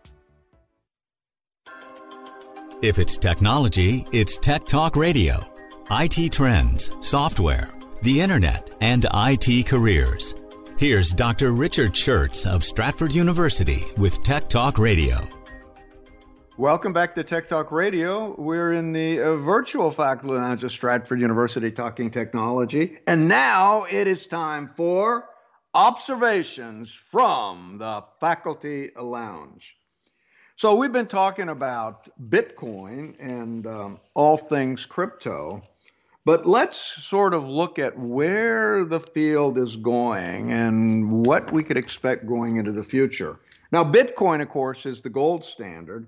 If it's technology, it's Tech Talk Radio. IT trends, software, the internet, and IT careers. Here's Dr. Richard Shurtz of Stratford University with Tech Talk Radio. Welcome back to Tech Talk Radio. We're in the uh, virtual faculty lounge of Stratford University talking technology. And now it is time for observations from the faculty lounge. So we've been talking about Bitcoin and um, all things crypto, but let's sort of look at where the field is going and what we could expect going into the future. Now, Bitcoin, of course, is the gold standard,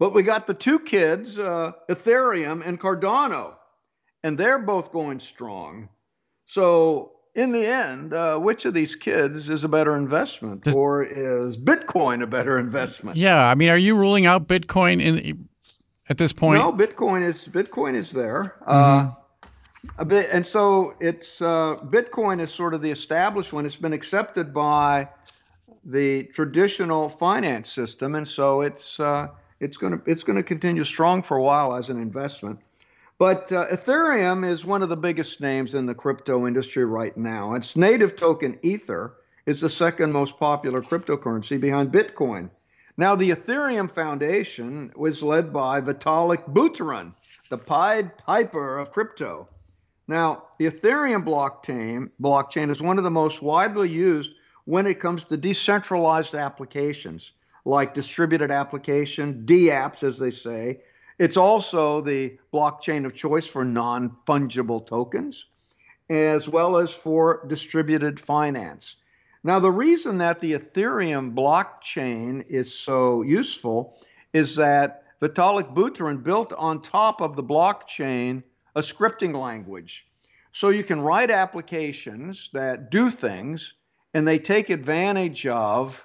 but we got the two kids, uh, Ethereum and Cardano, and they're both going strong. So, in the end, uh, which of these kids is a better investment, Does- or is Bitcoin a better investment? Yeah, I mean, are you ruling out Bitcoin in at this point? No, Bitcoin is Bitcoin is there. Uh, a bit, and so it's uh, Bitcoin is sort of the established one. It's been accepted by the traditional finance system, and so it's uh, it's going to it's going to continue strong for a while as an investment. But uh, Ethereum is one of the biggest names in the crypto industry right now. Its native token Ether is the second most popular cryptocurrency behind Bitcoin. Now, the Ethereum Foundation was led by Vitalik Buterin, the Pied Piper of crypto. Now, the Ethereum blockchain, blockchain is one of the most widely used when it comes to decentralized applications, like distributed application, DApps, as they say. It's also the blockchain of choice for non fungible tokens, as well as for distributed finance. Now, the reason that the Ethereum blockchain is so useful is that Vitalik Buterin built on top of the blockchain a scripting language. So you can write applications that do things and they take advantage of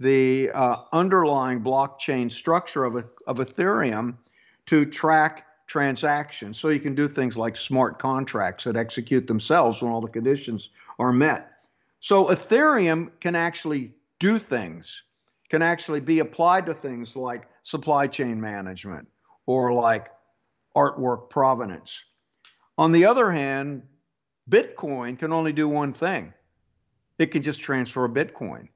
the uh, underlying blockchain structure of, of Ethereum to track transactions. So you can do things like smart contracts that execute themselves when all the conditions are met. So Ethereum can actually do things, can actually be applied to things like supply chain management or like artwork provenance. On the other hand, Bitcoin can only do one thing. It can just transfer Bitcoin.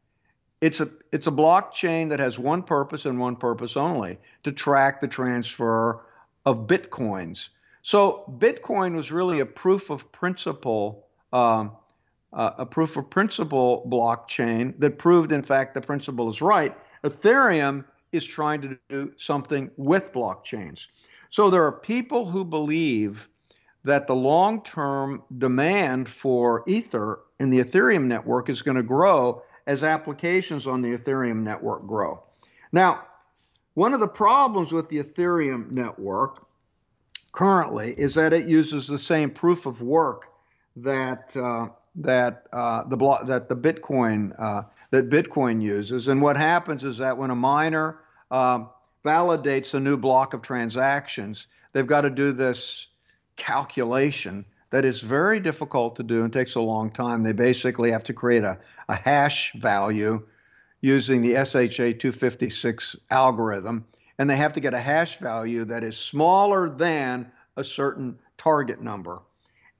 It's a it's a blockchain that has one purpose and one purpose only to track the transfer of bitcoins. So Bitcoin was really a proof of principle, um, uh, a proof of principle blockchain that proved, in fact, the principle is right. Ethereum is trying to do something with blockchains. So there are people who believe that the long-term demand for Ether in the Ethereum network is going to grow as applications on the Ethereum network grow. Now, one of the problems with the Ethereum network currently is that it uses the same proof of work that uh, that uh, the blo- that the Bitcoin uh, that Bitcoin uses. And what happens is that when a miner um, validates a new block of transactions, they've got to do this calculation that is very difficult to do and takes a long time. They basically have to create a, a hash value using the SHA 256 algorithm, and they have to get a hash value that is smaller than a certain target number.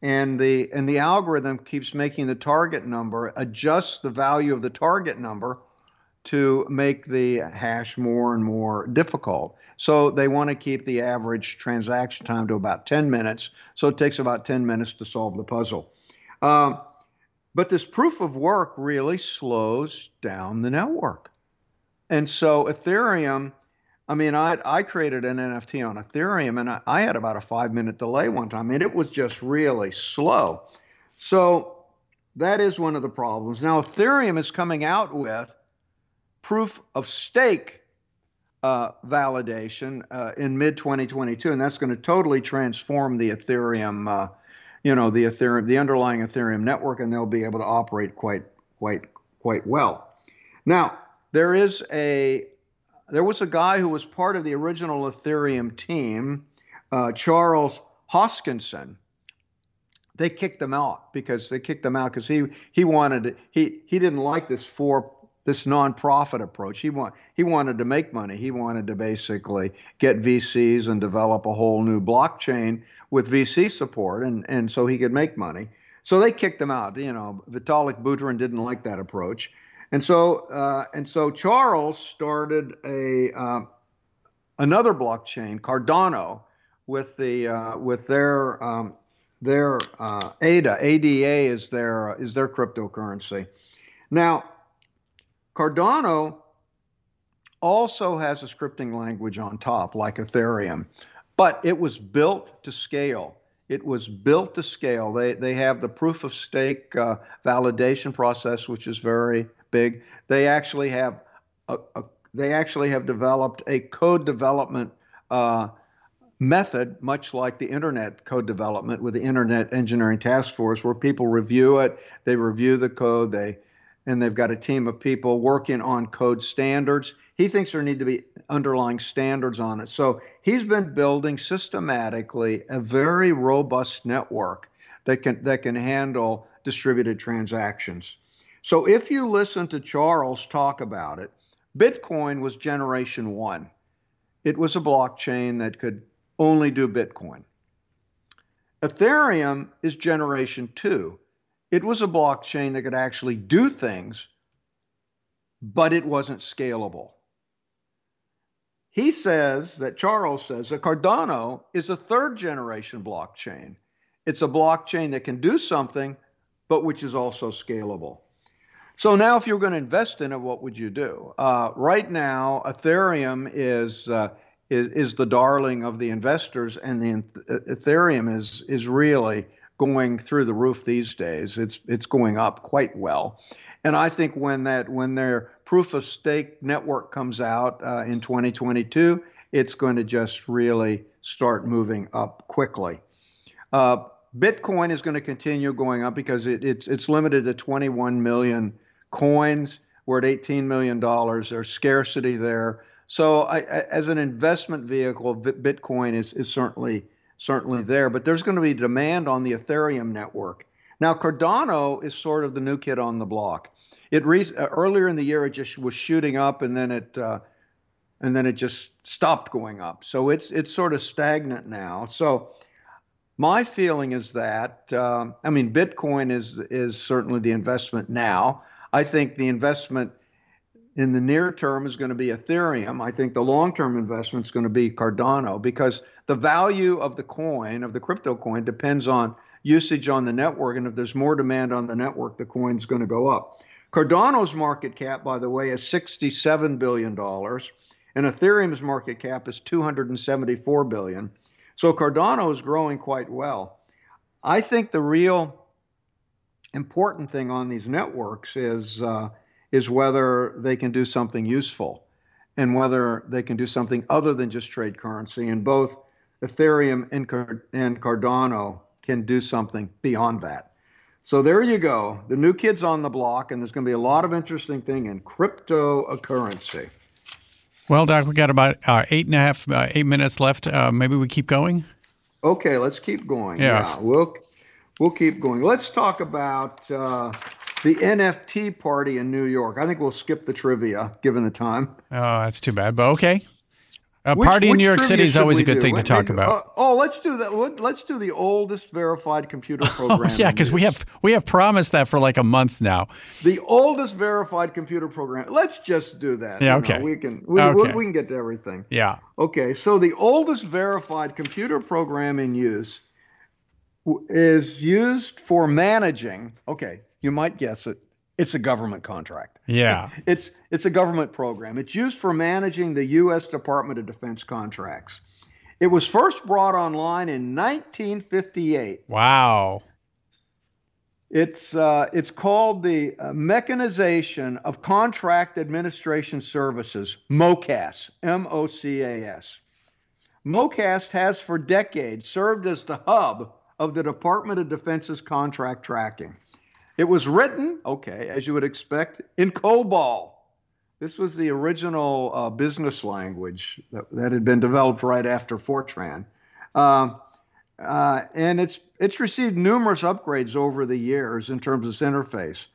And the and the algorithm keeps making the target number adjust the value of the target number to make the hash more and more difficult. So they want to keep the average transaction time to about 10 minutes. So it takes about 10 minutes to solve the puzzle. Um, but this proof of work really slows down the network. And so Ethereum, I mean, I, I created an NFT on Ethereum and I, I had about a five minute delay one time. and it was just really slow. So that is one of the problems. Now, Ethereum is coming out with proof of stake uh, validation uh, in mid 2022, and that's going to totally transform the Ethereum, uh, you know, the Ethereum, the underlying Ethereum network, and they'll be able to operate quite, quite, quite well. Now, there is a, there was a guy who was part of the original Ethereum team, uh, Charles Hoskinson. They kicked him out because they kicked him out because he he wanted he he didn't like this four this nonprofit approach. He want he wanted to make money. He wanted to basically get VCs and develop a whole new blockchain with VC support, and and so he could make money. So they kicked him out. You know, Vitalik Buterin didn't like that approach, and so uh, and so Charles started a uh, another blockchain, Cardano, with the uh, with their um, their uh, ADA. ADA is their is their cryptocurrency. Now Cardano also has a scripting language on top, like Ethereum, but it was built to scale. It was built to scale. They, they have the proof of stake uh, validation process, which is very big. They actually have a, a they actually have developed a code development uh, method, much like the internet code development with the Internet Engineering Task Force, where people review it, they review the code, they and they've got a team of people working on code standards. He thinks there need to be underlying standards on it. So he's been building systematically a very robust network that can that can handle distributed transactions. So if you listen to Charles talk about it, Bitcoin was generation 1. It was a blockchain that could only do Bitcoin. Ethereum is generation 2 it was a blockchain that could actually do things, but it wasn't scalable. He says that Charles says that Cardano is a third generation blockchain. It's a blockchain that can do something, but which is also scalable. So now, if you're going to invest in it, what would you do? Uh, right now, Ethereum is, uh, is is the darling of the investors, and the Ethereum is is really going through the roof these days. It's it's going up quite well, and I think when that when their proof of stake network comes out uh, in 2022, it's going to just really start moving up quickly. Uh, Bitcoin is going to continue going up because it, it's it's limited to 21 million coins. We're at 18 million dollars. There's scarcity there. So, I, as an investment vehicle, Bitcoin is is certainly certainly there. But there's going to be demand on the Ethereum network. Now, Cardano is sort of the new kid on the block. It re- uh, earlier in the year it just was shooting up, and then it uh, and then it just stopped going up. So it's it's sort of stagnant now. So my feeling is that uh, I mean Bitcoin is is certainly the investment now. I think the investment in the near term is going to be Ethereum. I think the long term investment is going to be Cardano because the value of the coin of the crypto coin depends on usage on the network, and if there's more demand on the network, the coin's going to go up. Cardano's market cap, by the way, is $67 billion, and Ethereum's market cap is 274 billion. So Cardano is growing quite well. I think the real important thing on these networks is uh, is whether they can do something useful and whether they can do something other than just trade currency. And both Ethereum and, Card- and Cardano can do something beyond that. So there you go. The new kids on the block, and there's going to be a lot of interesting thing in cryptocurrency. Well, Doc, we got about uh, eight and a half, uh, eight minutes left. Uh, maybe we keep going. Okay, let's keep going. Yeah, yeah we'll we'll keep going. Let's talk about uh, the NFT party in New York. I think we'll skip the trivia given the time. Oh, that's too bad, but okay. A which, party in New York City is always a good do? thing to talk about. Uh, oh, let's do that. Let's do the oldest verified computer program. oh, yeah, because we have we have promised that for like a month now. The oldest verified computer program. Let's just do that. Yeah, okay. Know, we can we, okay. we, can get to everything. Yeah. Okay, so the oldest verified computer program in use is used for managing. Okay, you might guess it it's a government contract. Yeah. It's it's a government program. It's used for managing the US Department of Defense contracts. It was first brought online in 1958. Wow. It's uh, it's called the uh, Mechanization of Contract Administration Services, MOCAS, M O C A S. MOCAS has for decades served as the hub of the Department of Defense's contract tracking. It was written, okay, as you would expect, in COBOL. This was the original uh, business language that, that, had been developed right after Fortran. Uh, uh, and it's, it's received numerous upgrades over the years in terms of its interface.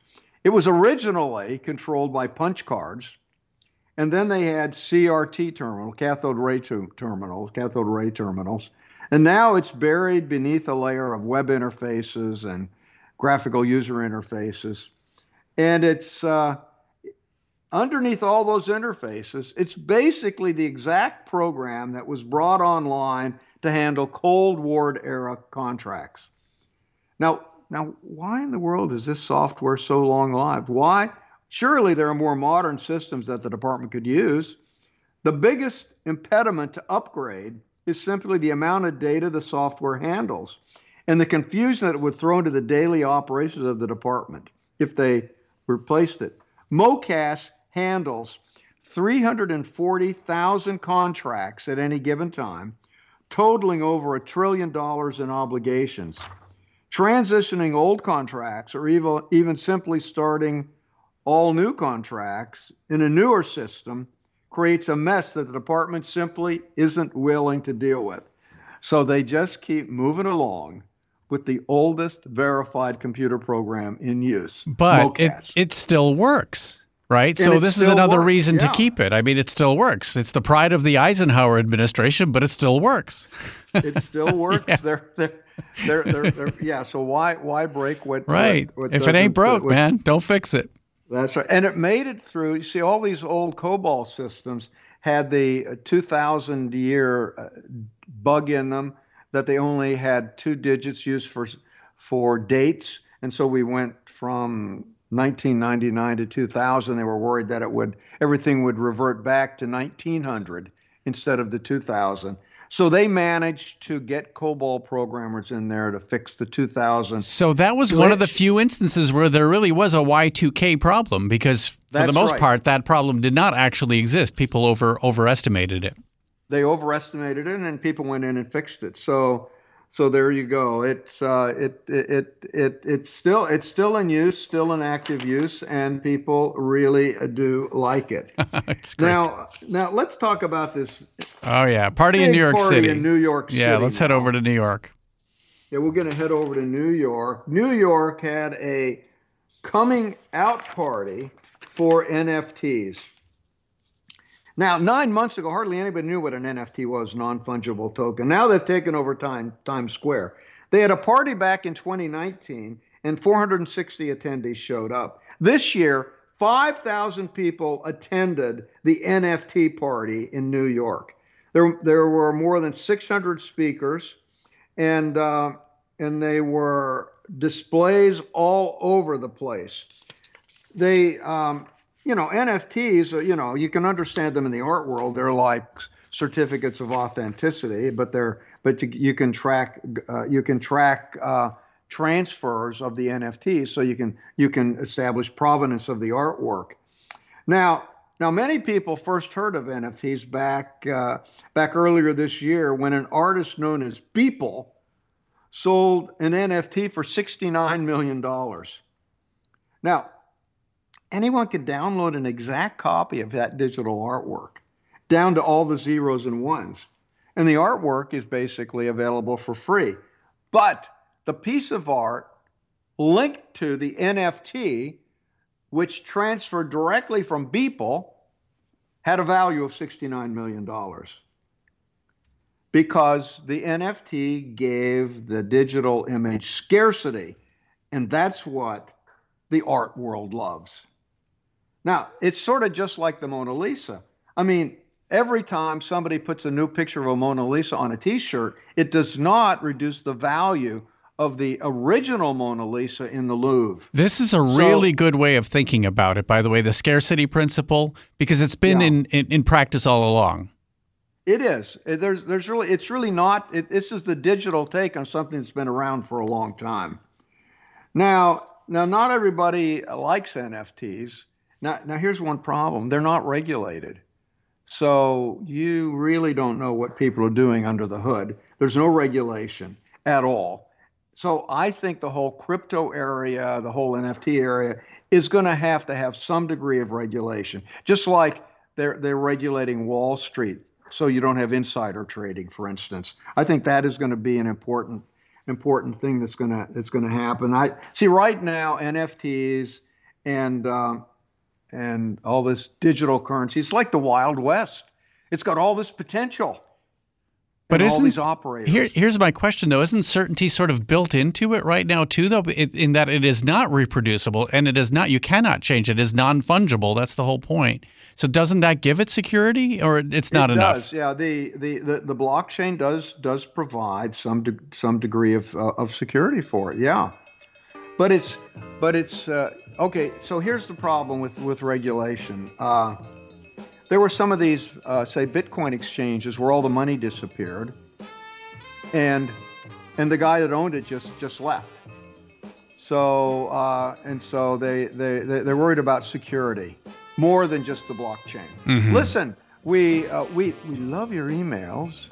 It was originally controlled by punch cards, and then they had CRT terminal, cathode ray terminals, cathode ray terminals, and now it's buried beneath a layer of web interfaces and graphical user interfaces. And it's uh, underneath all those interfaces, it's basically the exact program that was brought online to handle Cold War era contracts. Now, now, why in the world is this software so long lived? Why? Surely there are more modern systems that the department could use. The biggest impediment to upgrade is simply the amount of data the software handles and the confusion that it would throw into the daily operations of the department if they replaced it. MOCAS handles 340,000 contracts at any given time, totaling over a trillion dollars in obligations. Transitioning old contracts or even, even simply starting all new contracts in a newer system creates a mess that the department simply isn't willing to deal with. So they just keep moving along with the oldest verified computer program in use. But it, it still works. Right. And so this is another works. reason yeah. to keep it. I mean, it still works. It's the pride of the Eisenhower administration, but it still works. it still works. yeah. They're, they're, they're, they're, they're, yeah. So why, why break what, right. What, what if it ain't broke, what, man, don't fix it. That's right. And it made it through. You see, all these old COBOL systems had the 2000 year uh, bug in them that they only had two digits used for for dates, and so we went from 1999 to 2000. They were worried that it would everything would revert back to 1900 instead of the 2000. So they managed to get COBOL programmers in there to fix the 2000. So that was glitch. one of the few instances where there really was a Y2K problem because for That's the most right. part that problem did not actually exist. People over overestimated it. They overestimated it, and people went in and fixed it. So so there you go. It's uh, it, it it it it's still it's still in use, still in active use, and people really do like it. it's great. Now now let's talk about this. Oh yeah, party in New York City. party City. In New York City. yeah, let's head over to New York. Yeah, we're going to head over to New York. New York had a coming out party for NFTs. Now, nine months ago, hardly anybody knew what an NFT was, non fungible token. Now they've taken over time, Times Square. They had a party back in 2019, and 460 attendees showed up. This year, 5,000 people attended the NFT party in New York. There, there were more than 600 speakers, and uh, and they were displays all over the place. They, um, you know, NFTs. uh, You know, you can understand them in the art world. They're like certificates of authenticity, but they're but you, you can track uh, you can track uh, transfers of the NFTs, so you can you can establish provenance of the artwork. Now, now many people first heard of NFTs back uh, back earlier this year when an artist known as Beeple sold an NFT for $69 million. Now, anyone can download an exact copy of that digital artwork down to all the zeros and ones. And the artwork is basically available for free. But the piece of art linked to the NFT, which transferred directly from Beeple, had a value of $69 million because the NFT gave the digital image scarcity. And that's what the art world loves. Now, it's sort of just like the Mona Lisa. I mean, every time somebody puts a new picture of a Mona Lisa on a t shirt, it does not reduce the value of the original Mona Lisa in the Louvre. This is a really good way of thinking about it, by the way, the scarcity principle, because it's been Yeah. in, in, in practice all along. It is. Uh, there's, there's really, it's really not. It, this is the digital take on something that's been around for a long time. Now, now, not everybody likes NFTs. Now, now here's one problem: they're not regulated, so you really don't know what people are doing under the hood. There's no regulation at all. So I think the whole crypto area, the whole NFT area, is going to have to have some degree of regulation, just like they're they're regulating Wall Street so you don't have insider trading, for instance. I think that is going to be an important important thing that's going to that's going to happen. I see right now NFTs and um, and all this digital currency. It's like the Wild West. It's got all this potential. But all isn't these operators? Here, here's my question though: Isn't certainty sort of built into it right now too, though, in in that it is not reproducible and it is not you cannot change it. It is non fungible. That's the whole point. So doesn't that give it security, or it's not it enough? Does, yeah. The, the, the, the blockchain does does provide some de- some degree of uh, of security for it. Yeah, but it's but it's uh, okay. So here's the problem with with regulation. Uh, there were some of these, uh, say, Bitcoin exchanges where all the money disappeared, and and the guy that owned it just just left. So uh, and so they they they- they're worried about security more than just the blockchain. Listen, we uh, we we love your emails.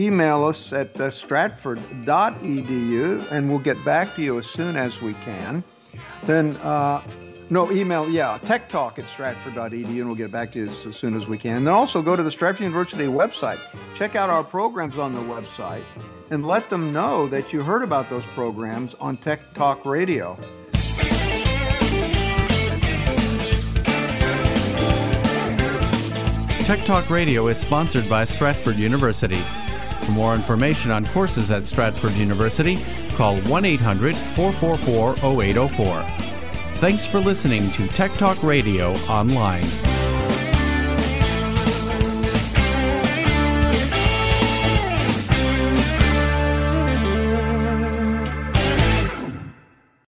Email us at uh, stratford.edu, and we'll get back to you as soon as we can. Then, uh, no, email, yeah, tech talk at stratford.edu, and we'll get back to you as, as soon as we can. Then also go to the Stratford University website. Check out our programs on the website and let them know that you heard about those programs on Tech Talk Radio. Tech Talk Radio is sponsored by Stratford University. For more information on courses at Stratford University, call 1 800 444 0804. Thanks for listening to Tech Talk Radio Online.